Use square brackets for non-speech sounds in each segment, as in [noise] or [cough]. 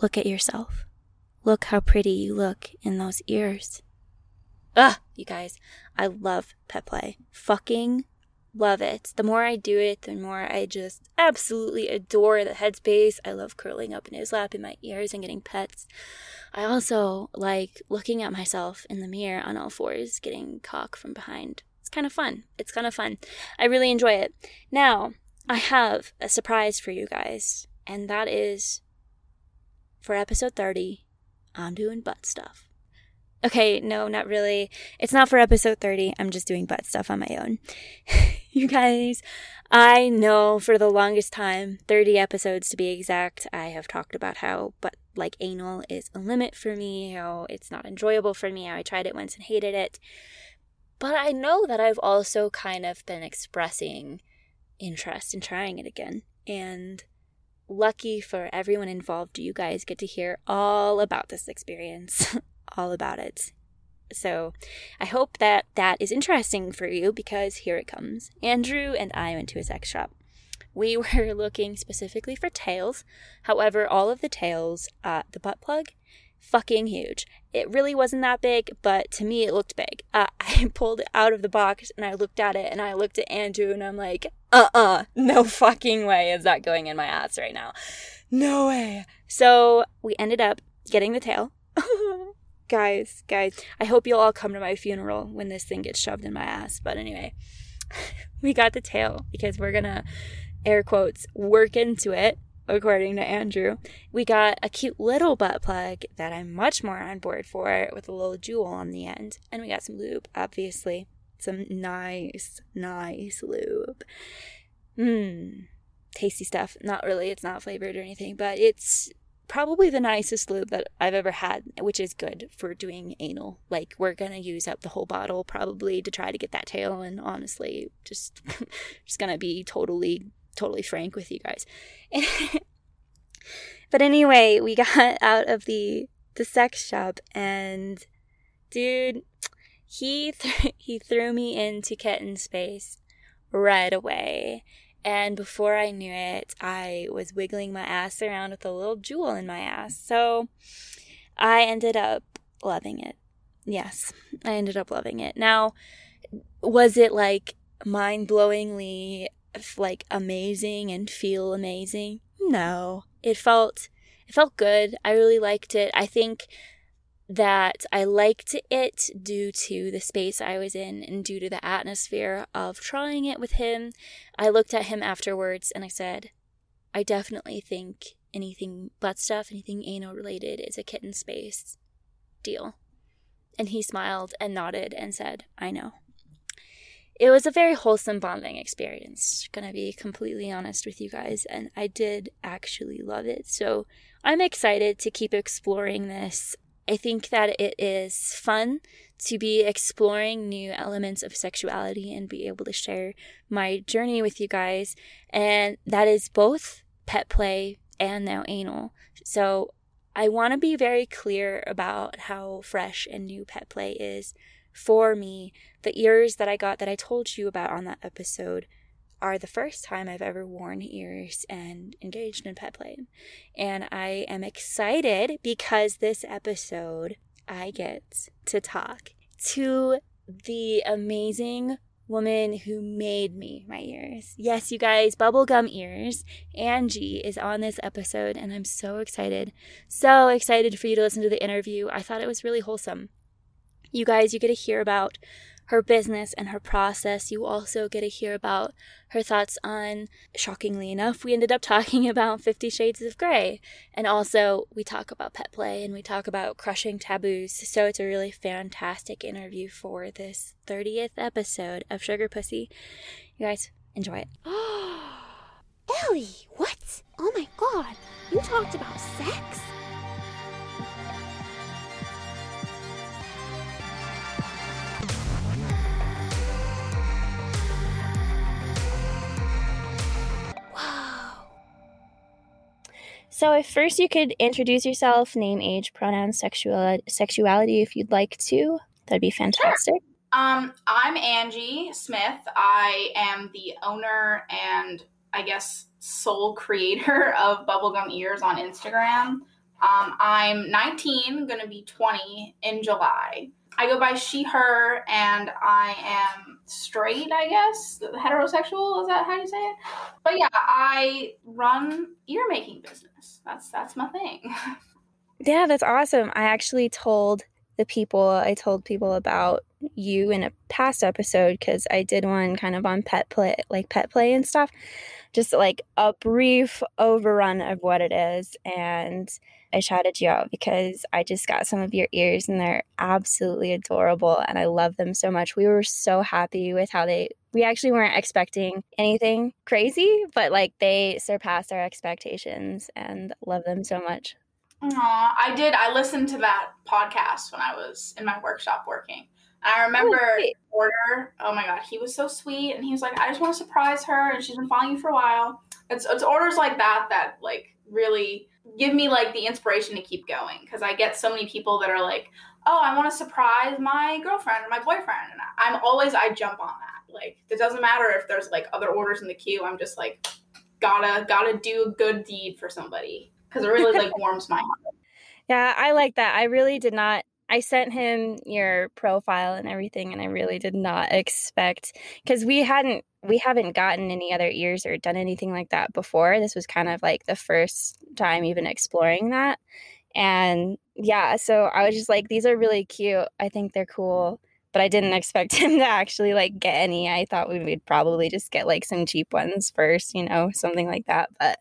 look at yourself. Look how pretty you look in those ears. Ugh, you guys, I love pet play. Fucking love it. The more I do it, the more I just absolutely adore the headspace. I love curling up in his lap in my ears and getting pets. I also like looking at myself in the mirror on all fours, getting cock from behind. It's kind of fun. It's kind of fun. I really enjoy it. Now, I have a surprise for you guys, and that is for episode 30, I'm doing butt stuff. Okay, no, not really. It's not for episode 30. I'm just doing butt stuff on my own. [laughs] you guys, I know for the longest time, 30 episodes to be exact, I have talked about how but like anal is a limit for me, how it's not enjoyable for me, how I tried it once and hated it. But I know that I've also kind of been expressing interest in trying it again. And lucky for everyone involved, you guys get to hear all about this experience, [laughs] all about it. So I hope that that is interesting for you because here it comes. Andrew and I went to a sex shop. We [laughs] were looking specifically for tails. However, all of the tails, uh, the butt plug, fucking huge. It really wasn't that big, but to me it looked big. Uh, [laughs] I pulled it out of the box and I looked at it and I looked at Andrew and I'm like, uh uh, [laughs] no fucking way is that going in my ass right now. No way. So we ended up getting the tail. [laughs] guys, guys, I hope you'll all come to my funeral when this thing gets shoved in my ass. But anyway, [laughs] we got the tail because we're gonna, air quotes, work into it according to Andrew. We got a cute little butt plug that I'm much more on board for with a little jewel on the end. And we got some lube, obviously. Some nice, nice lube. Mmm. Tasty stuff. Not really, it's not flavored or anything, but it's probably the nicest lube that I've ever had, which is good for doing anal. Like we're gonna use up the whole bottle probably to try to get that tail, and honestly, just [laughs] just gonna be totally totally frank with you guys. [laughs] but anyway, we got [laughs] out of the the sex shop and dude, he th- [laughs] he threw me into kitten space right away. And before I knew it, I was wiggling my ass around with a little jewel in my ass. So I ended up loving it. Yes, I ended up loving it. Now, was it like mind blowingly like amazing and feel amazing. No. It felt it felt good. I really liked it. I think that I liked it due to the space I was in and due to the atmosphere of trying it with him. I looked at him afterwards and I said, I definitely think anything butt stuff, anything anal related is a kitten space deal. And he smiled and nodded and said, I know it was a very wholesome bonding experience, gonna be completely honest with you guys, and I did actually love it. So I'm excited to keep exploring this. I think that it is fun to be exploring new elements of sexuality and be able to share my journey with you guys. And that is both pet play and now anal. So I want to be very clear about how fresh and new pet play is for me, the ears that I got that I told you about on that episode are the first time I've ever worn ears and engaged in pet play. And I am excited because this episode I get to talk to the amazing woman who made me my ears. Yes, you guys, bubblegum ears. Angie is on this episode, and I'm so excited. So excited for you to listen to the interview. I thought it was really wholesome. You guys, you get to hear about her business and her process. You also get to hear about her thoughts on, shockingly enough, we ended up [laughs] talking about Fifty Shades of Grey. And also, we talk about pet play and we talk about crushing taboos. So it's a really fantastic interview for this 30th episode of Sugar Pussy. You guys, enjoy it. [gasps] Ellie, what? Oh my god, you talked about sex? [gasps] So, if first you could introduce yourself, name, age, pronouns, sexuality, sexuality, if you'd like to, that'd be fantastic. Sure. Um, I'm Angie Smith. I am the owner and I guess sole [laughs] creator of Bubblegum Ears on Instagram. Um, I'm 19, going to be 20 in July. I go by she, her, and I am straight, I guess. Heterosexual, is that how you say it? But yeah, I run ear making business. That's that's my thing. [laughs] Yeah, that's awesome. I actually told the people I told people about you in a past episode because I did one kind of on pet play, like pet play and stuff. Just like a brief overrun of what it is. And I shouted you out because I just got some of your ears and they're absolutely adorable and I love them so much. We were so happy with how they we actually weren't expecting anything crazy, but like they surpassed our expectations and love them so much. Aw, I did. I listened to that podcast when I was in my workshop working. I remember oh, order. Oh my god, he was so sweet, and he was like, "I just want to surprise her, and she's been following you for a while." It's it's orders like that that like really give me like the inspiration to keep going because I get so many people that are like, "Oh, I want to surprise my girlfriend or my boyfriend," and I'm always I jump on that. Like it doesn't matter if there's like other orders in the queue. I'm just like, gotta gotta do a good deed for somebody because it really like warms my heart. [laughs] Yeah, I like that. I really did not. I sent him your profile and everything, and I really did not expect because we hadn't we haven't gotten any other ears or done anything like that before. This was kind of like the first time even exploring that, and yeah, so I was just like, these are really cute. I think they're cool, but I didn't [laughs] expect him to actually like get any. I thought we would probably just get like some cheap ones first, you know, something like that, but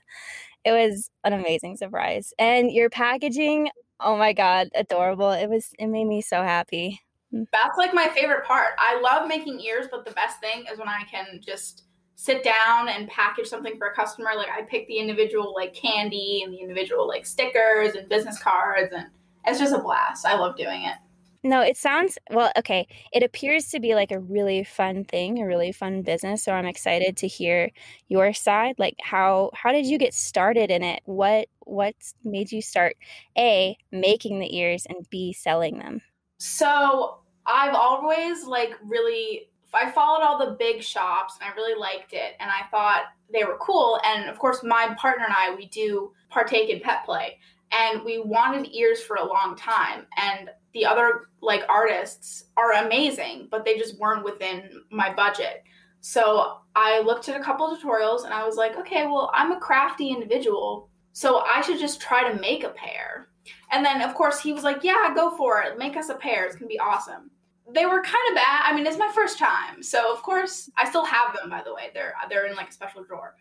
it was an amazing surprise. And your packaging, oh my god, adorable. It was it made me so happy. Mm. That's like my favorite part. I love making ears, but the best thing is when I can just sit down and package something for a customer. Like I pick the individual like candy and the individual like stickers and business cards and it's just a blast. I love doing it. No, it sounds well, okay. It appears to be like a really fun thing, a really fun business. So I'm excited to hear your side. Like how how did you get started in it? What what made you start A, making the ears and B selling them? So I've always like really I followed all the big shops and I really liked it and I thought they were cool. And of course my partner and I we do partake in pet play and we wanted ears for a long time and the other like artists are amazing but they just weren't within my budget so i looked at a couple tutorials and i was like okay well i'm a crafty individual so i should just try to make a pair. And then of course he was like yeah go for it. Make us a pair. It's gonna be awesome. They were kind of bad. I mean it's my first time. So of course i still have them by the way. They're they're in like a special drawer.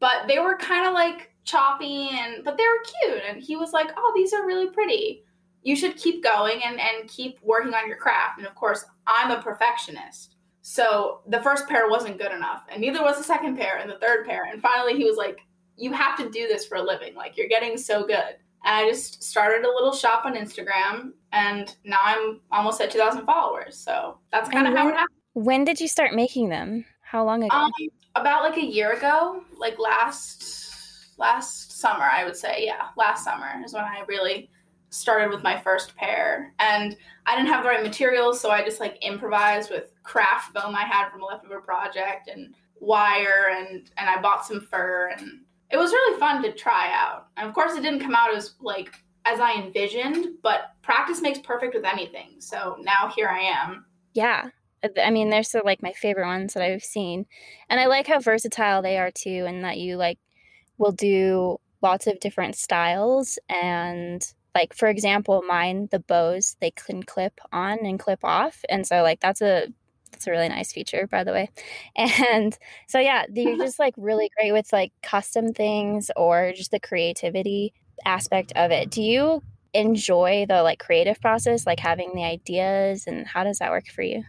But they were kind of like choppy and but they were cute. And he was like oh these are really pretty. You should keep going and, and keep working on your craft. And of course i'm a perfectionist. So the first pair wasn't good enough. And neither was the second pair and the third pair. And finally he was like you have to do this for a living. Like you're getting so good. And i just started a little shop on instagram and now i'm almost at 2000 followers. So that's kind of how it happened. When did you start making them? How long ago? um, about like a year ago. Like last last summer i would say. Yeah last summer is when i really started with my first pair. And i didn't have the right materials so i just like improvised with craft foam i had from a leftover project and wire and and i bought some fur and it was really fun to try out and of course it didn't come out as like as i envisioned but practice makes perfect with anything so now here i am yeah. Uh, I mean, they're so like my favorite ones that I've seen. And I like how versatile they are too, and that you like will do lots of different styles. And like, for example, mine, the bows, they can clip on and clip off. And so, like, that's a that's a really nice feature, by the way. [laughs] And so, yeah, you're just like really great with like custom things or just the creativity aspect of it. Do you enjoy the like creative process, like having the ideas, and how does that work for you?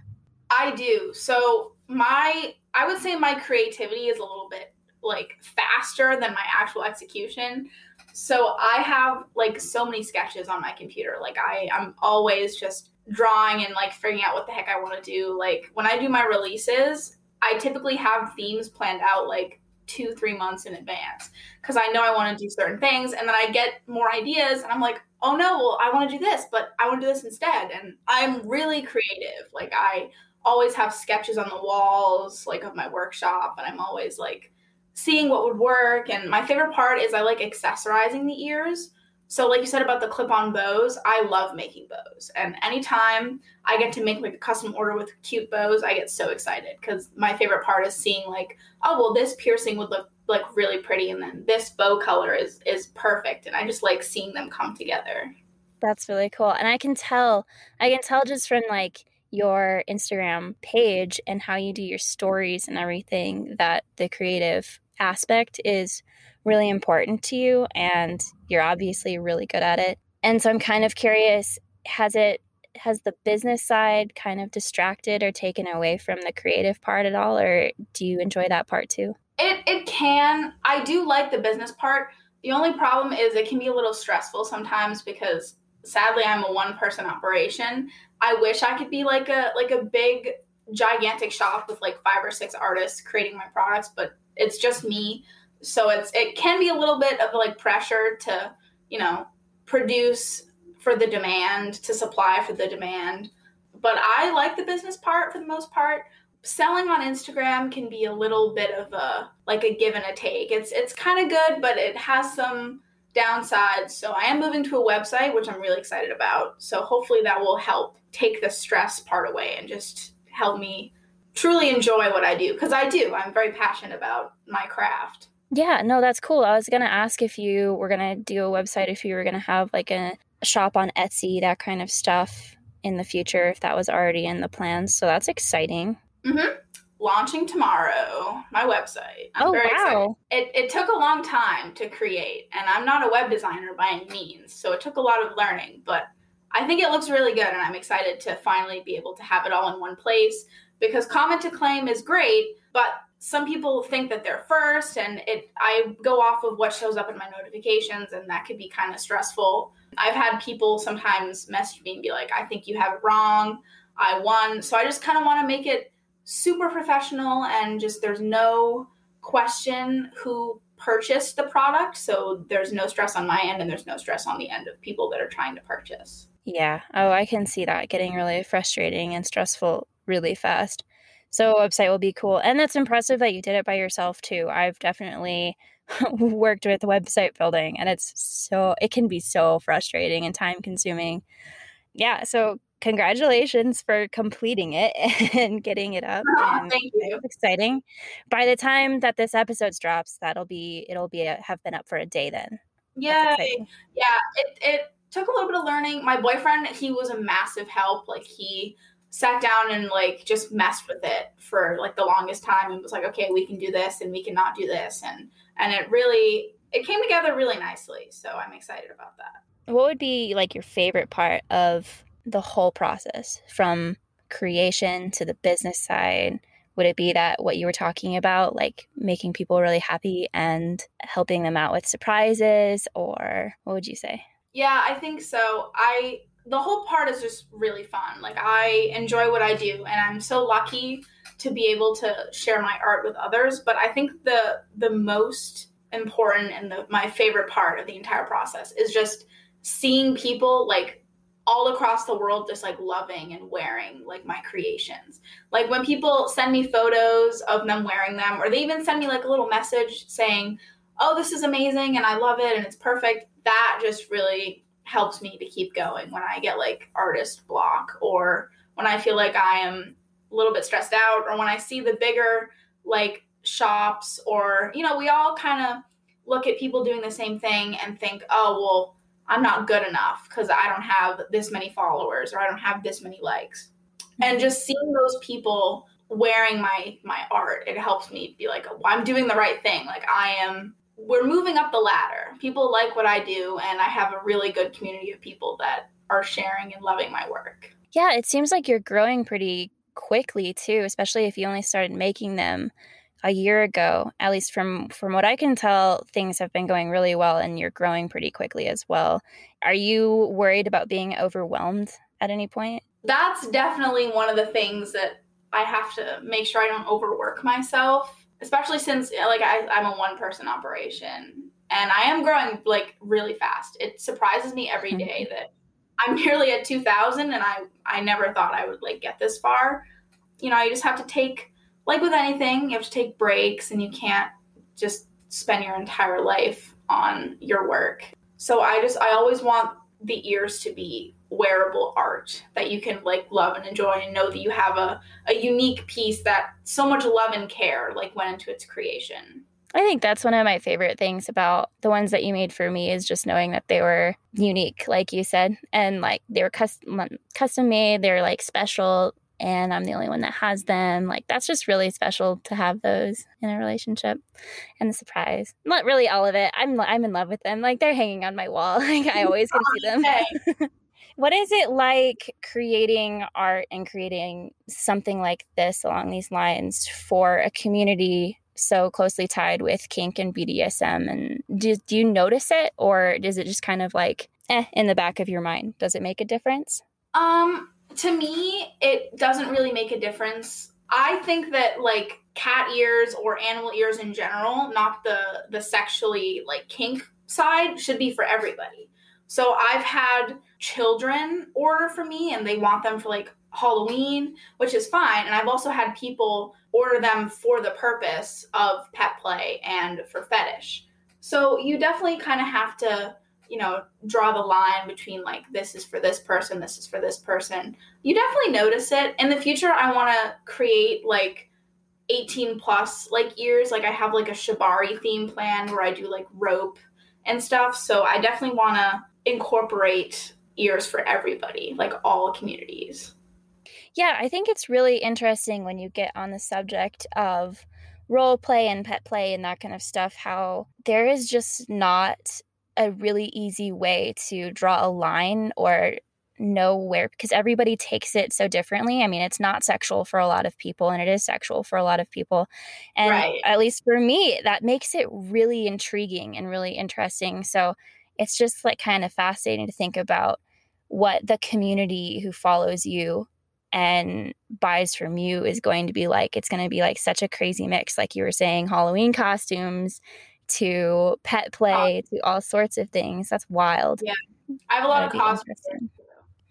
I do. So my I would say my creativity is a little bit like faster than my actual execution. So I have like so many sketches on my computer. Like I I'm always just drawing and like figuring out what the heck I want to do. Like when I do my releases, I typically have themes planned out like two, three months in advance because I know I want to do certain things. And then I get more ideas and I'm like, oh no, well, I want to do this, but I want to do this instead. And I'm really creative. Like I always have sketches on the walls, like of my workshop, and I'm always like seeing what would work. And my favorite part is I like accessorizing the ears. So, like you said about the clip on bows, I love making bows. And anytime I get to make like a custom order with cute bows, I get so excited because my favorite part is seeing, like, oh, well, this piercing would look like really pretty and then this bow color is is perfect and i just like seeing them come together that's really cool and i can tell i can tell just from like your instagram page and how you do your stories and everything that the creative aspect is really important to you and you're obviously really good at it and so i'm kind of curious has it has the business side kind of distracted or taken away from the creative part at all or do you enjoy that part too it it can. I do like the business part. The only problem is it can be a little stressful sometimes because sadly I'm a one person operation. I wish I could be like a like a big gigantic shop with like five or six artists creating my products, but it's just me. So it's it can be a little bit of like pressure to, you know, produce for the demand, to supply for the demand. But I like the business part for the most part selling on Instagram can be a little bit of a like a give and a take. It's it's kind of good, but it has some downsides. So I am moving to a website, which I'm really excited about. So hopefully that will help take the stress part away and just help me truly enjoy what I do because I do. I'm very passionate about my craft. Yeah, no, that's cool. I was going to ask if you were going to do a website, if you were going to have like a shop on Etsy, that kind of stuff in the future, if that was already in the plans. So that's exciting. Mm-hmm. Launching tomorrow, my website. I'm oh, wow. It, it took a long time to create, and I'm not a web designer by any means, so it took a lot of learning, but I think it looks really good, and I'm excited to finally be able to have it all in one place because comment to claim is great, but some people think that they're first and it I go off of what shows up in my notifications and that could be kind of stressful. I've had people sometimes message me and be like, I think you have it wrong. I won. So I just kind of want to make it super professional and just there's no question who purchased the product. So there's no stress on my end and there's no stress on the end of people that are trying to purchase. Yeah. Oh, I can see that getting really frustrating and stressful really fast. So a website will be cool. And that's impressive that you did it by yourself too. I've definitely [laughs] worked with website building and it's so it can be so frustrating and time consuming. Yeah, so congratulations for completing it [laughs] and getting it up. [laughs] Oh, thank you. exciting. By the time that this episode drops, that'll be it'll be a, have been up for a day then. Yeah, yeah. It it took a little bit of learning. My boyfriend, he was a massive help. Like he sat down and like just messed with it for like the longest time and was like, okay, we can do this and we cannot do this, and and it really it came together really nicely. So I'm excited about that. What would be like your favorite part of the whole process from creation to the business side? Would it be that what you were talking about, like making people really happy and helping them out with surprises, or what would you say? Yeah, I think so. I the whole part is just really fun. Like I enjoy what I do and I'm so lucky to be able to share my art with others, but I think the the most important and the, my favorite part of the entire process is just seeing people like all across the world just like loving and wearing like my creations. Like when people send me photos of them wearing them, or they even send me like a little message saying, Oh, this is amazing and I love it and it's perfect. That just really helps me to keep going when I get like artist block or when I feel like I am a little bit stressed out or when I see the bigger like shops or, you know, we all kind of look at people doing the same thing and think, oh, well, I'm not good enough because I don't have this many followers or I don't have this many likes. And just seeing those people wearing my my art, it helps me be like, well, I'm doing the right thing. Like I am we're moving up the ladder. People like what I do and I have a really good community of people that are sharing and loving my work. Yeah, it seems like you're growing pretty quickly too, especially if you only started making them a year ago at least from from what i can tell things have been going really well and you're growing pretty quickly as well are you worried about being overwhelmed at any point that's definitely one of the things that i have to make sure i don't overwork myself especially since like I, i'm a one person operation and i am growing like really fast it surprises me every mm-hmm. that i'm [laughs] nearly at 2000 and i i never thought i would like get this far you know you just have to take like with anything, you have to take breaks and you can't just spend your entire life on your work. So I just I always want the ears to be wearable art that you can like love and enjoy and know that you have a, a unique piece that so much love and care like went into its creation. I think that's one of my favorite things about the ones that you made for me is just knowing that they were unique, like you said, and like they were custom custom made. They're like special, and I'm the only one that has them. Like that's just really special to have those in a relationship, and the surprise. Not really all of it. I'm I'm in love with them. Like they're hanging on my wall. [laughs] Like I always can see them. [laughs] what is it like creating art and creating something like this along these lines for a community so closely tied with kink and BDSM? And do, do you notice it or is it just kind of like eh, in the back of your mind? Does it make a difference? Um, to me, it doesn't really make a difference. I think that like cat ears or animal ears in general, not the the sexually like kink side, should be for everybody. So I've had children order for me and they want them for like Halloween, which is fine. And I've also had people order them for the purpose of pet play and for fetish. So you definitely kind of have to, you know, draw the line between like this is for this person, this is for this person. You definitely notice it. In the future, I want to create like 18 plus like ears. Like I have like a Shibari theme plan where I do like rope and stuff. So I definitely want to incorporate ears for everybody, like all communities. Yeah, I think it's really interesting when you get on the subject of role play and pet play and that kind of stuff, how there is just not a really easy way to draw a line or know where because everybody takes it so differently. I mean, it's not sexual for a lot of people and it is sexual for a lot of people. And right. at least for me, that makes it really intriguing and really interesting. So it's just like kind of fascinating to think about what the community who follows you and buys from you is going to be like. It's going to be like such a crazy mix, like you were saying, Halloween costumes to pet play to all sorts of things. That's wild. Yeah, I have a lot That'd of costumes.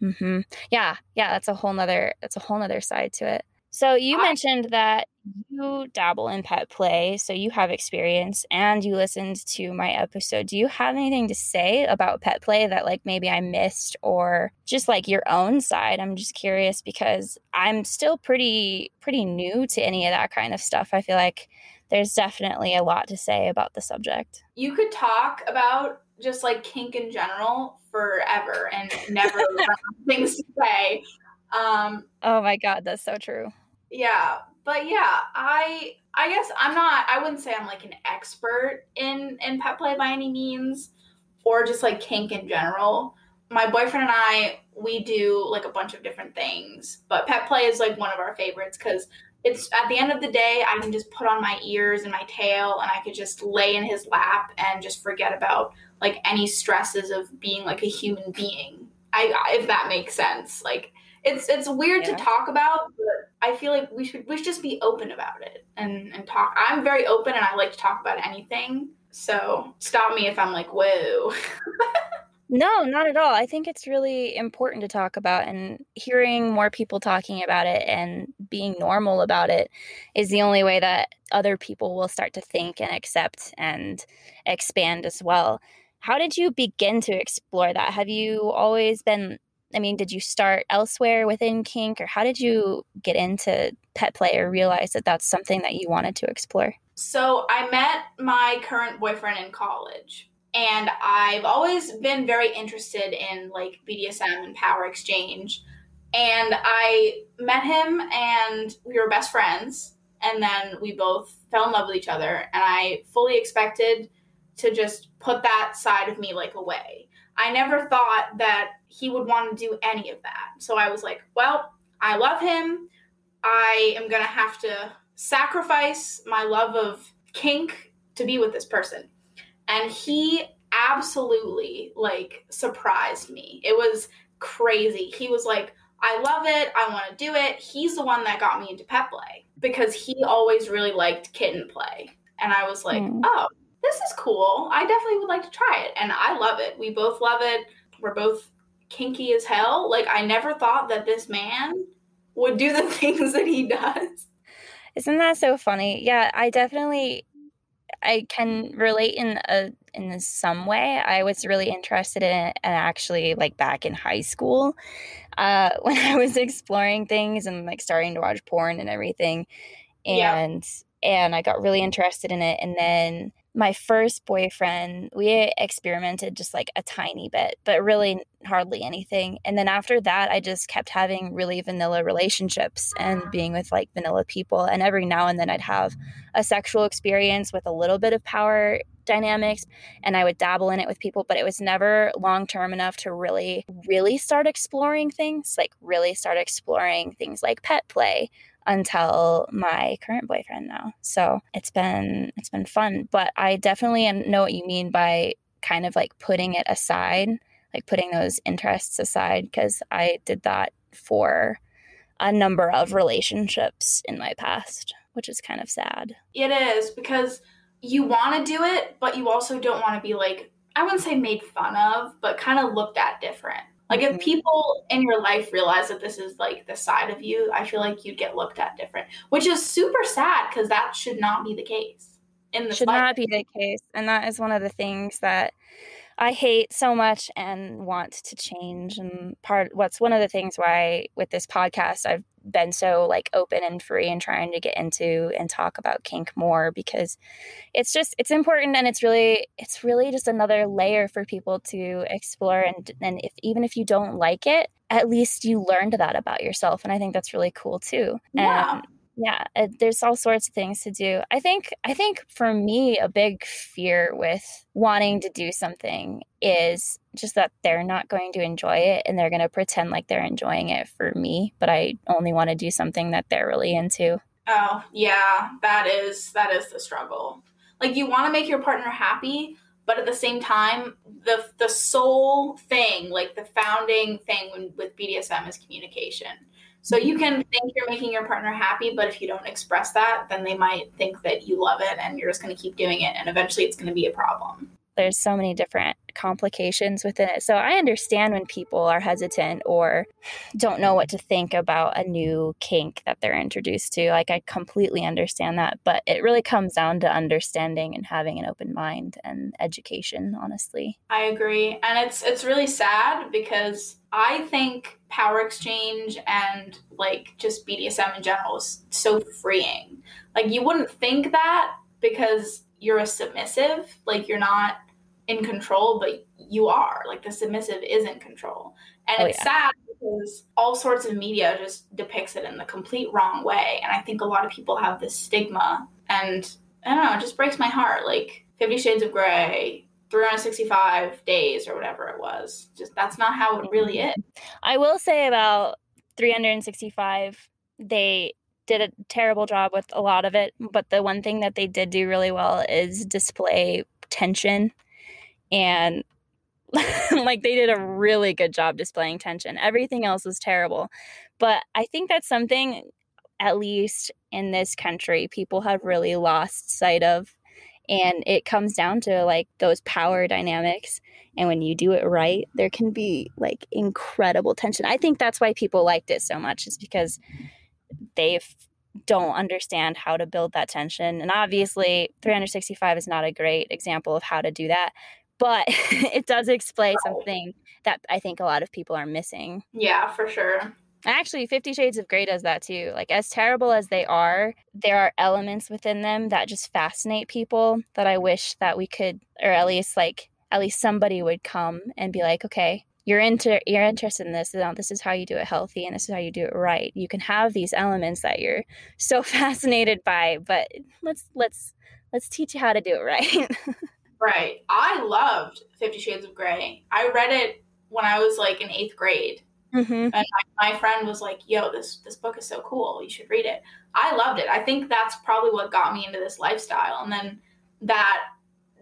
Mm-hmm. Yeah, yeah, that's a whole nother that's a whole nother side to it. So you I, mentioned that you dabble in pet play, so you have experience and you listened to my episode. Do you have anything to say about pet play that like maybe I missed or just like your own side? I'm just curious because I'm still pretty pretty new to any of that kind of stuff. I feel like there's definitely a lot to say about the subject. You could talk about just like kink in general forever and never [laughs] things to say. Um, oh my god, that's so true. Yeah, but yeah, I I guess I'm not. I wouldn't say I'm like an expert in in pet play by any means, or just like kink in general. My boyfriend and I we do like a bunch of different things, but pet play is like one of our favorites because it's at the end of the day I can just put on my ears and my tail and I could just lay in his lap and just forget about like any stresses of being like a human being. I if that makes sense. Like it's it's weird yeah. to talk about, but I feel like we should we should just be open about it and and talk. I'm very open and I like to talk about anything. So stop me if I'm like, whoa. [laughs] no, not at all. I think it's really important to talk about, and hearing more people talking about it and being normal about it is the only way that other people will start to think and accept and expand as well. How did you begin to explore that? Have you always been I mean, did you start elsewhere within kink, or how did you get into pet play or realize that that's something that you wanted to explore? So, I met my current boyfriend in college, and I've always been very interested in like BDSM and power exchange. And I met him, and we were best friends. And then we both fell in love with each other, and I fully expected to just put that side of me like away. I never thought that he would want to do any of that. So I was like, well, I love him. I am going to have to sacrifice my love of kink to be with this person. And he absolutely like surprised me. It was crazy. He was like, I love it. I want to do it. He's the one that got me into pet play because he always really liked kitten play. And I was like, mm. oh, this is cool. I definitely would like to try it. And I love it. We both love it. We're both kinky as hell. Like, I never thought that this man would do the [laughs] things that he does. Isn't that so funny? Yeah, I definitely I can relate in a in some way. I was really interested in it and actually like back in high school uh, [laughs] when I was exploring things and like starting to watch porn and everything. And yeah. and I got really interested in it and then my first boyfriend, we experimented just like a tiny bit, but really hardly anything. And then after that, I just kept having really vanilla relationships and being with like vanilla people. And every now and then I'd have a sexual experience with a little bit of power dynamics and I would dabble in it with people, but it was never long term enough to really, really start exploring things, like really start exploring things like pet play until my current boyfriend now. So it's been it's been fun, but I definitely know what you mean by kind of like putting it aside, like putting those interests aside because I did that for a number of relationships in my past, which is kind of sad. It is because you want to do it, but you also don't want to be like I wouldn't say made fun of, but kind of looked at different. Like if mm-hmm. people in your life realize that this is like the side of you, I feel like you'd get looked at different, which is super sad because that should not be the case. In the should life. not be the case, and that is one of the things that I hate so much and want to change. And part what's one of the things why with this podcast I've been so like open and free and trying to get into and talk about kink more because it's just it's important and it's really it's really just another layer for people to explore and and if even if you don't like it at least you learned that about yourself and I think that's really cool too. Yeah. And yeah it, there's all sorts of things to do. I think i think for me a big fear with wanting to do something is just that they're not going to enjoy it and they're going to pretend like they're enjoying it for me but i only want to do something that they're really into. Oh yeah that is that is the struggle. Like you want to make your partner happy but at the same time the the sole thing like the founding thing with bdsm is communication so you can think you're making your partner happy, but if you don't express that, then they might think that you love it and you're just going to keep doing it. And eventually it's going to be a problem there's so many different complications within it. So I understand when people are hesitant or don't know what to think about a new kink that they're introduced to. Like I completely understand that, but it really comes down to understanding and having an open mind and education, honestly. I agree. And it's it's really sad because I think power exchange and like just BDSM in general is so freeing. Like you wouldn't think that because you're a submissive, like you're not in control, but you are. Like the submissive is in control. And oh, it's yeah. sad because all sorts of media just depicts it in the complete wrong way. And I think a lot of people have this stigma. And I don't know, it just breaks my heart. Like Fifty Shades of Grey, 365 days or whatever it was. Just that's not how it really mm-hmm. is. I will say about 365, they did a terrible job with a lot of it. But the one thing that they did do really well is display tension and [laughs] like they did a really good job displaying tension. Everything else was terrible. But I think that's something, at least in this country, people have really lost sight of. And it comes down to like those power dynamics. And when you do it right, there can be like incredible tension. I think that's why people liked it so much, is because they don't understand how to build that tension. And obviously, 365 is not a great example of how to do that but [laughs] it does explain something that I think a lot of people are missing. Yeah, for sure. Actually, Fifty Shades of Grey does that too. Like, as terrible as they are, there are elements within them that just fascinate people that I wish that we could, or at least like, at least somebody would come and be like, okay, you're into you're interested in this this is how you do it healthy and this is how you do it right you can have these elements that you're so [laughs] fascinated by but let's let's let's teach you how to do it right [laughs] Right. I loved Fifty Shades of Grey. I read it when I was like in eighth grade. Mm-hmm. And my, my, friend was like, yo, this, this book is so cool. You should read it. I loved it. I think that's probably what got me into this lifestyle. And then that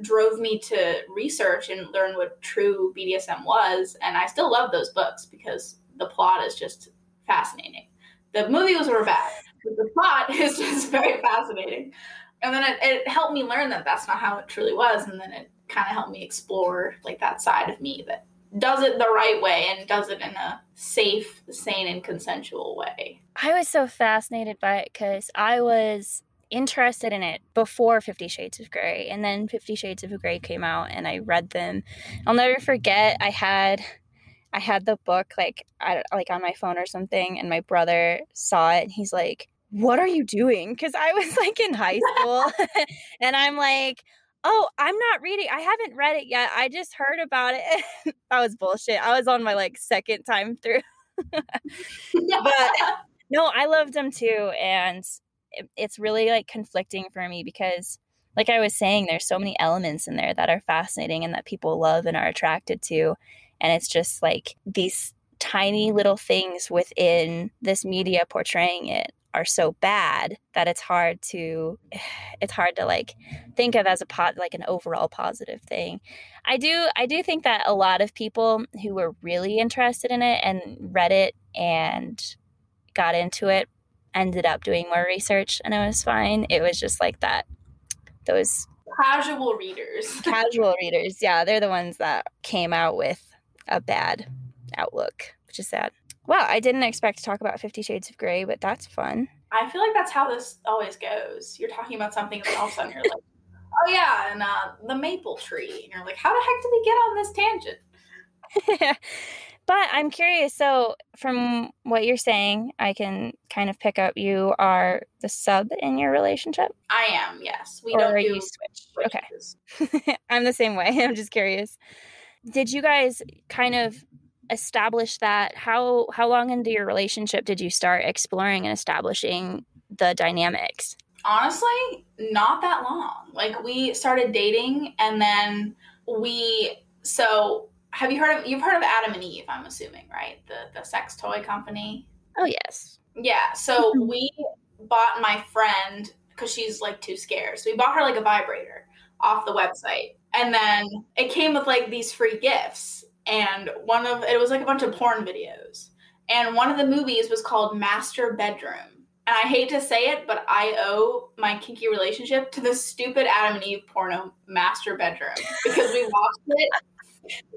drove me to research and learn what true BDSM was. And I still love those books because the plot is just fascinating. The movies were bad, but the plot [laughs] is just very fascinating and then it, it helped me learn that that's not how it truly was and then it kind of helped me explore like that side of me that does it the right way and does it in a safe sane and consensual way. I was so fascinated by it because i was interested in it before 50 shades of gray and then 50 shades of gray came out and i read them. I'll never forget i had i had the book like I, like on my phone or something and my brother saw it and he's like what are you doing? Because i was like in high school [laughs] [laughs] and i'm like oh i'm not reading i haven't read it yet i just heard about it. [laughs] That was bullshit i was on my like second time through. But no i loved them too and it's really like conflicting for me because like I was saying there's so many elements in there that are fascinating and that people love and are attracted to and it's just like these tiny little things within this media portraying it are so bad that it's hard to [sighs] it's hard to like think of as a pot like an overall positive thing. I do I do think that a lot of people who were really interested in it and read it and got into it ended up doing more research and it was fine. It was just like that. Those casual readers. [laughs] casual readers. Yeah, they're the ones that came out with a bad outlook, which is sad. Well, I didn't expect to talk about 50 Shades of Grey, but that's fun. I feel like that's how this always goes. You're talking about something and all of a sudden you're like, [laughs] oh yeah, and uh, the maple tree. And you're like, how the heck did we get on this tangent? [laughs] But I'm curious. So, from what you're saying, I can kind of pick up you are the sub in your relationship. I am. Yes, we or don't do you switch. Okay, [laughs] I'm the same way. I'm just curious. Did you guys kind of establish that? How how long into your relationship did you start exploring and establishing the dynamics? Honestly, not that long. Like we started dating, and then we so have you heard of you've heard of Adam and Eve? I'm assuming, right? The the sex toy company. Oh yes. Yeah. So mm-hmm. we bought my friend because she's like too scared. So we bought her like a vibrator off the website, and then it came with like these free gifts. And one of it was like a bunch of porn videos, and one of the movies was called Master Bedroom. And I hate to say it, but I owe my kinky relationship to the stupid Adam and Eve porno Master Bedroom because we [laughs] watched it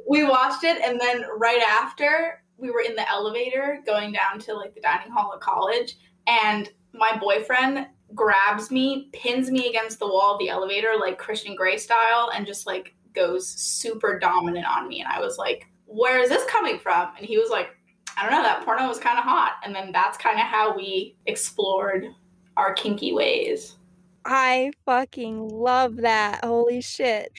we watched it, and then right after, we were in the elevator going down to like the dining hall of college, and my boyfriend grabs me, pins me against the wall of the elevator, like Christian Grey style, and just like goes super dominant on me. And I was like, Where is this coming from? And he was like, I don't know, that porno was kind of hot. And then that's kind of how we explored our kinky ways. I fucking love that. Holy shit.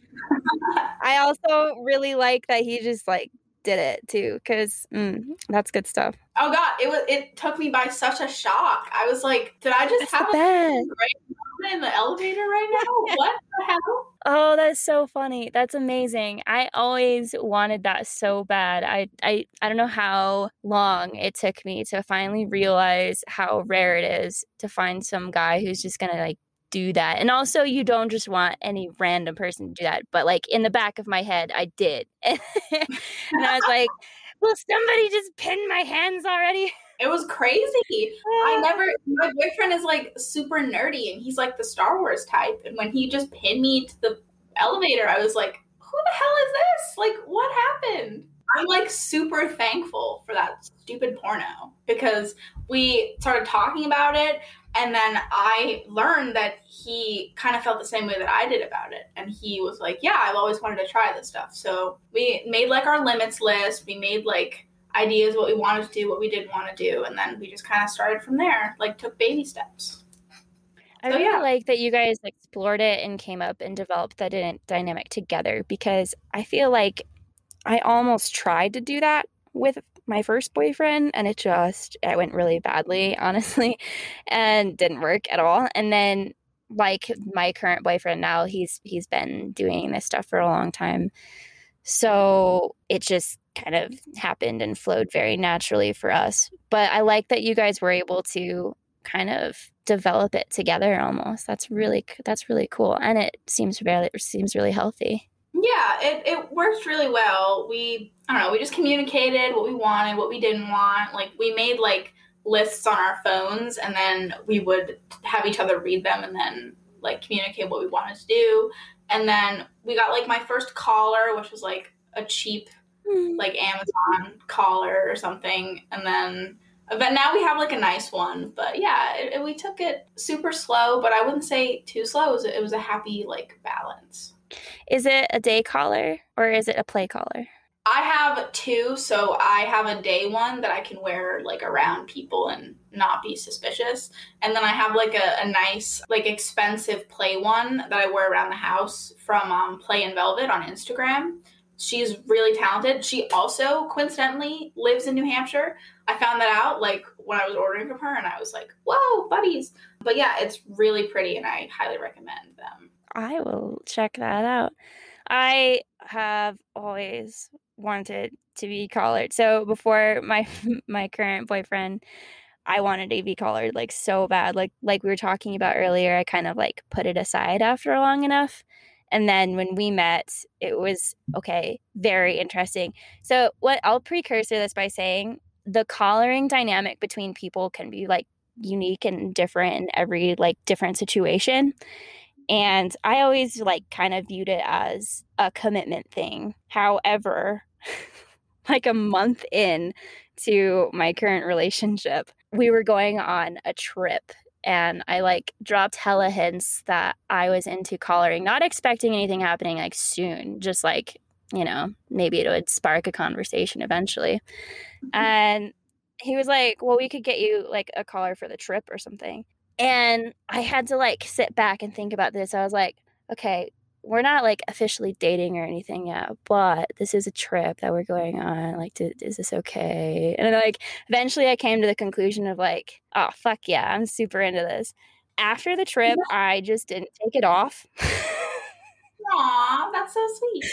[laughs] I also really like that he just like did it too because mm, that's good stuff. Oh god, it was it took me by such a shock. I was like, did I just that's have a great in the elevator right now? [laughs] what the hell? Oh, that's so funny. That's amazing. I always wanted that so bad. I I I don't know how long it took me to finally realize how rare it is to find some guy who's just gonna like do that. And also, you don't just want any random person to do that. But like in the back of my head, I did. [laughs] and I was like, will somebody just pin my hands already? It was crazy. I never, my boyfriend is like super nerdy and he's like the Star Wars type. And when he just pinned me to the elevator, I was like, who the hell is this? Like, what happened? I'm like super thankful for that stupid porno because we started talking about it and then I learned that he kind of felt the same way that I did about it. And he was like, Yeah, I've always wanted to try this stuff. So we made like our limits list. We made like ideas what we wanted to do, what we didn't want to do. And then we just kind of started from there, like took baby steps. I really yeah. like that you guys explored it and came up and developed that dynamic together because I feel like I almost tried to do that with my first boyfriend and it just it went really badly [laughs] honestly and didn't work at all and then like my current boyfriend now he's he's been doing this stuff for a long time so it just kind of happened and flowed very naturally for us but i like that you guys were able to kind of develop it together almost that's really that's really cool and it seems really seems really healthy yeah, it, it worked really well. We I don't know, we just communicated what we wanted, what we didn't want. Like we made like lists on our phones and then we would have each other read them and then like communicate what we wanted to do. And then we got like my first collar, which was like a cheap. Like Amazon collar or something. And then But now we have like a nice one. But yeah, it, it- we took it super slow, but I wouldn't say too slow. It was, it was a happy like balance. Is it a day collar or is it a play collar? I have two, so I have a day one that I can wear like around people and not be suspicious. And then I have like a, a nice, like expensive play one that I wear around the house from um, Play in Velvet on Instagram. She's really talented. She also coincidentally lives in New Hampshire. I found that out like when I was ordering from her and I was like, whoa, buddies. But yeah, it's really pretty and I highly recommend them. I will check that out. I have always wanted to be collared. So before my [laughs] my current boyfriend, I wanted to be collared like so bad. Like like we were talking about earlier, I kind of like put it aside after long enough. And then when we met, it was okay, very interesting. So what I'll precursor this by saying the collaring dynamic between people can be like unique and different in every like different situation. And I always like kind of viewed it as a commitment thing. However, [laughs] like a month in to my current relationship, we were going on a trip and I like dropped hella hints that I was into collaring, not expecting anything happening like soon, just like, you know, maybe it would spark a conversation eventually. Mm-hmm. And he was like, Well, we could get you like a collar for the trip or something. And I had to like sit back and think about this. I was like, okay, we're not like officially dating or anything yet, but this is a trip that we're going on. Like, d- is this okay? And then, like, eventually I came to the conclusion of like, oh, fuck yeah, I'm super into this. After the trip, I just didn't take it off. [laughs] Aw, that's so sweet.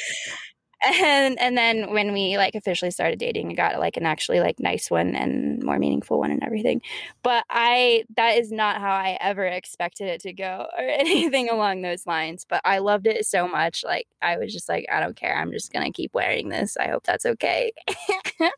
And and then when we like officially started dating i got like an actually like nice one and more meaningful one and everything. But i that is not how i ever expected it to go or [laughs] anything along those lines. But i loved it so much. Like i was just like i don't care. I'm just gonna keep wearing this. I hope that's okay. [laughs]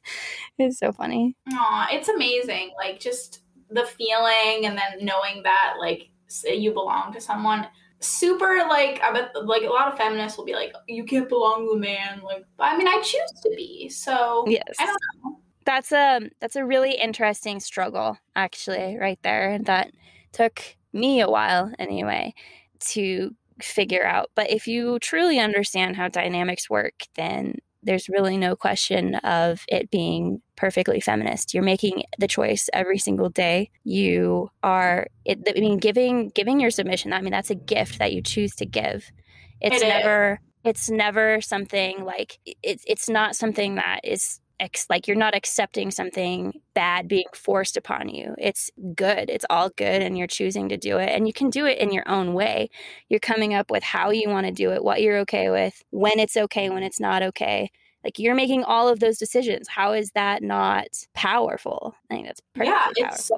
It's so funny. Aw, it's amazing. Like just the feeling and then knowing that like you belong to someone. Super like I bet like a lot of feminists will be like, you can't belong to a man. Like I mean I choose to be. So yes I don't know. that's a that's a really interesting struggle actually right there that took me a while anyway to figure out but if you truly understand how dynamics work then there's really no question of it being perfectly feminist. You're making the choice every single day. You are it, i mean giving giving your submission i mean that's a gift that you choose to give. It's It is. never it's never something like it's it's not something that is ex- like you're not accepting something bad being forced upon you. It's good. It's all good and you're choosing to do it and you can do it in your own way. You're coming up with how you want to do it what you're okay with when it's okay when it's not okay. Like you're making all of those decisions. How is that not powerful? I think that's pretty Yeah, powerful. it's so.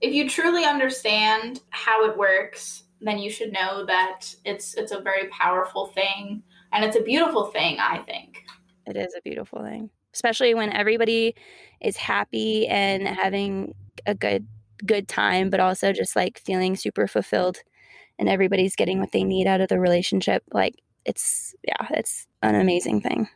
If you truly understand how it works, then you should know that it's it's a very powerful thing and it's a beautiful thing, I think. It is a beautiful thing, especially when everybody is happy and mm-hmm. having a good good time, but also just like feeling super fulfilled, and everybody's getting what they need out of the relationship. Like it's yeah, it's an amazing thing.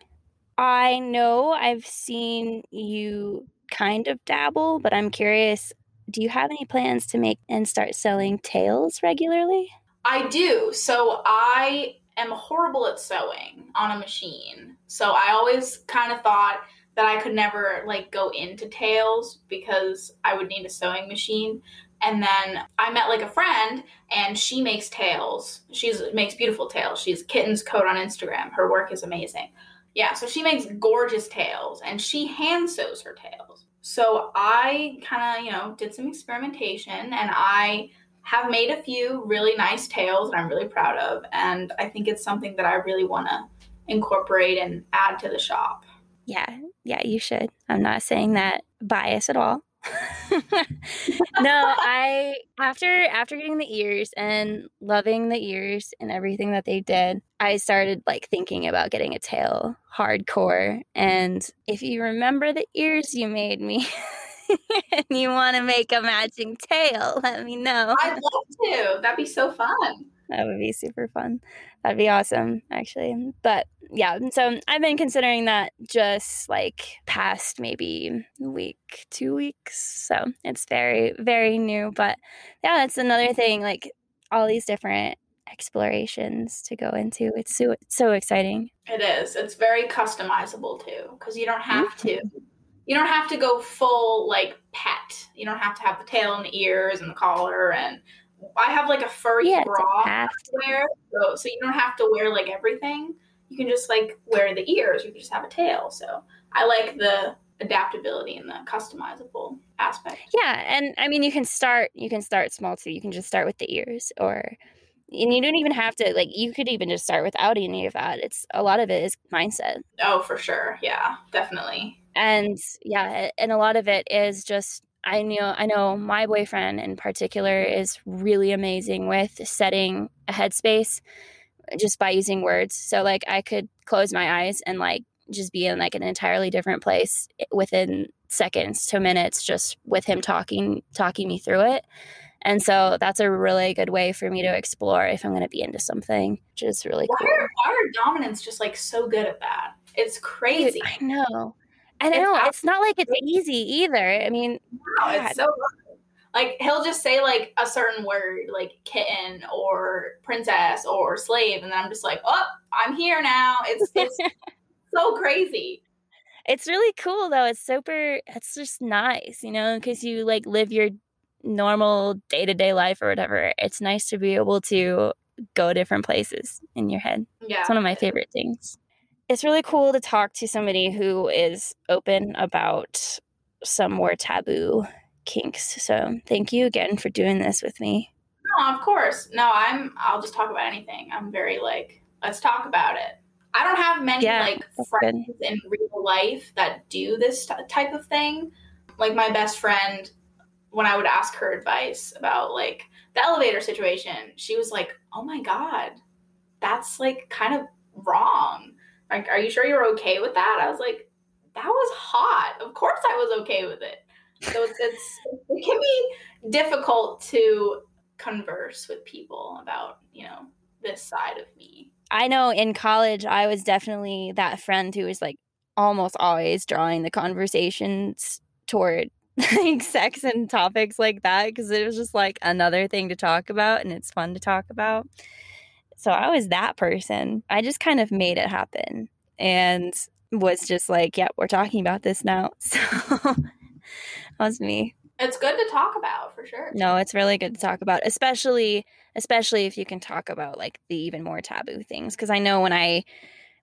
I know I've seen you kind of dabble, but I'm curious. Do you have any plans to make and start selling tails regularly? I do. So I am horrible at sewing on a machine. So I always kind of thought that I could never like go into tails because I would need a sewing machine. And then I met like a friend and she makes tails. She's makes beautiful tails. She's Kitten's Coat on Instagram. Her work is amazing. Yeah, so she makes gorgeous tails and she hand sews her tails. So I kind of, you know, did some experimentation and I have made a few really nice tails that I'm really proud of. And I think it's something that I really want to incorporate and add to the shop. Yeah, yeah, you should. I'm not saying that bias at all. [laughs] no, I after after getting the ears and loving the ears and everything that they did, I started like thinking about getting a tail hardcore. And if you remember the ears you made me [laughs] [laughs] and you want to make a matching tail, let me know. I'd love to. That'd be so fun. that would be super fun. That'd be awesome, actually. But yeah, so I've been considering that just like past maybe week, two weeks. So it's very, very new. But yeah, that's another thing. Like all these different explorations to go into. It's so it's so exciting. It is. It's very customizable too, because you don't have to. Mm-hmm. You don't have to go full like pet. You don't have to have the tail and the ears and the collar and I have like a furry Yeah, bra to wear, so so you don't have to wear like everything. You can just like wear the ears. You can just have a tail. So I like the adaptability and the customizable aspect. Yeah, and I mean you can start you can start small too. You can just start with the ears or and you don't even have to like you could even just start without any of that. It's a lot of it is mindset. Oh, for sure. Yeah, definitely. And yeah, and a lot of it is just I know I know my boyfriend in particular is really amazing with setting a headspace just by using words. So like I could close my eyes and like just be in like an entirely different place within seconds to minutes just with him talking talking me through it. And so that's a really good way for me to explore if I'm going to be into something, which is really Why cool. are, why are dominants just like so good at that? It's crazy. Dude, I know. I It's know. ab- It's not like it's easy either. I mean, Wow, God. it's so like he'll just say like a certain word like kitten or princess or slave and then I'm just like, "Oh, I'm here now." It's it's [laughs] so crazy. it's really cool though. It's super, it's just nice, you know, because you like live your normal day to day life or whatever. It's nice to be able to go different places in your head. Yeah. It's one of my favorite things. It's really cool to talk to somebody who is open about some more taboo kinks. So thank you again for doing this with me. No, of course. No, I'm I'll just talk about anything. I'm very like, let's talk about it. I don't have many Yeah, like friends in real life that do this t- type of thing. Like my best friend when I would ask her advice about like the elevator situation, she was like, "Oh my god, that's like kind of wrong. Like, are you sure you're okay with that?" I was like, "That was hot. Of course, I was okay with it." So it's, it's it can be difficult to converse with people about you know this side of me. I know in college, I was definitely that friend who was like almost always drawing the conversations toward [laughs] like sex and topics like that because it was just like another thing to talk about and it's fun to talk about. So I was that person. I just kind of made it happen and was just like, yeah, we're talking about this now. [laughs] So that was me. It's good to talk about for sure. No, it's really good to talk about, especially especially if you can talk about like the even more taboo things because I know when I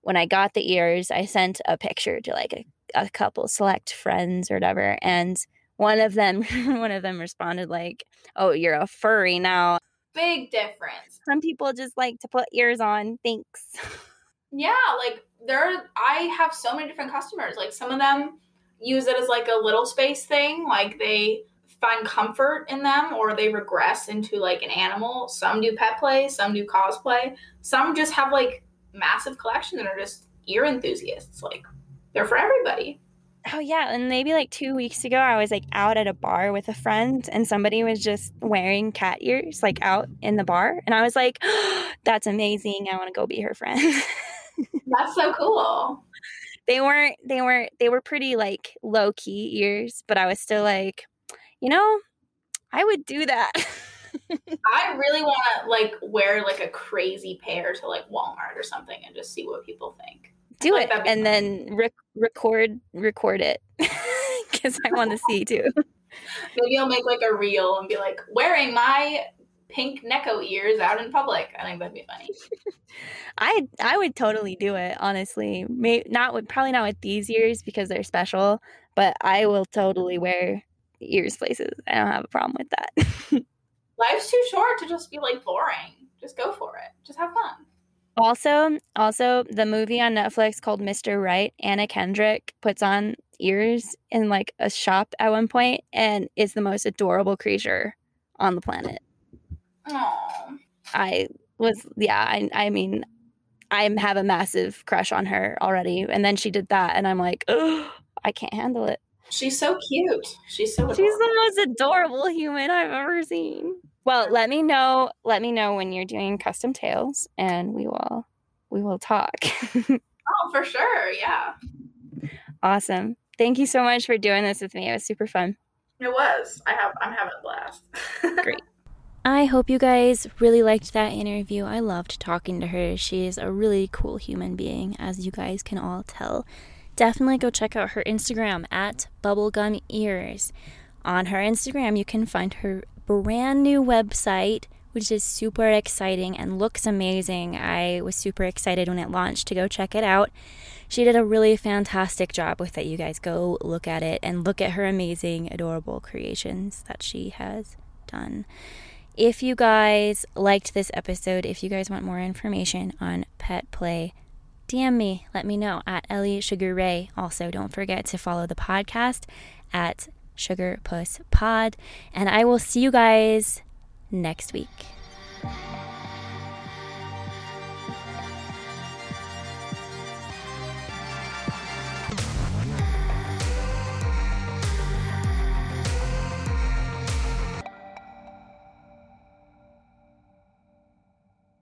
when I got the ears, I sent a picture to like a, a couple select friends or whatever and one of them [laughs] one of them responded like, "Oh, you're a furry now." Big difference. Some people just like to put ears on. Thanks. Yeah, like there I have so many different customers. Like some of them use it as like a little space thing, like they find comfort in them or they regress into like an animal. Some do pet play, some do cosplay. Some just have like massive collections and are just ear enthusiasts. Like they're for everybody. Oh yeah, and maybe like 2 weeks ago I was like out at a bar with a friend and somebody was just wearing cat ears like out in the bar and I was like, [gasps] "That's amazing. I want to go be her friend." [laughs] That's so cool. they weren't they weren't they were pretty like low key ears, but I was still like, you know, I would do that. [laughs] I really want to like wear like a crazy pair to like Walmart or something and just see what people think. Do it and then rec- record record it [laughs] cuz I want to see too. [laughs] Maybe I'll make like a reel and be like wearing my pink Neko ears out in public. I think that'd be funny. [laughs] I I would totally do it, honestly. May not with probably not with these ears because they're special, but I will totally wear ears places. I don't have a problem with that. Life's too short to just be like boring. Just go for it. Just have fun. Also, also the movie on Netflix called Mr. Right, Anna Kendrick puts on ears in like a shop at one point and is the most adorable creature on the planet. Oh, I was yeah, I I mean I have a massive crush on her already and then she did that and I'm like, "Oh, I can't handle it." she's so cute. She's so. She's the most adorable human I've ever seen. Well, let me know. Let me know when you're doing custom tails, and we will we will talk. [laughs] oh, for sure. Yeah. Awesome. Thank you so much for doing this with me. It was super fun. It was. I have. I'm having a blast. [laughs] Great. I hope you guys really liked that interview. I loved talking to her. She is a really cool human being, as you guys can all tell. Definitely go check out her Instagram at bubblegum ears. On her Instagram, you can find her brand new website, which is super exciting and looks amazing. I was super excited when it launched to go check it out. She did a really fantastic job with it. You guys go look at it and look at her amazing, adorable creations that she has done. If you guys liked this episode, if you guys want more information on pet play, DM me. Let me know at Ellie Sugar Ray. Also, don't forget to follow the podcast at Sugar Puss Pod. And I will see you guys next week.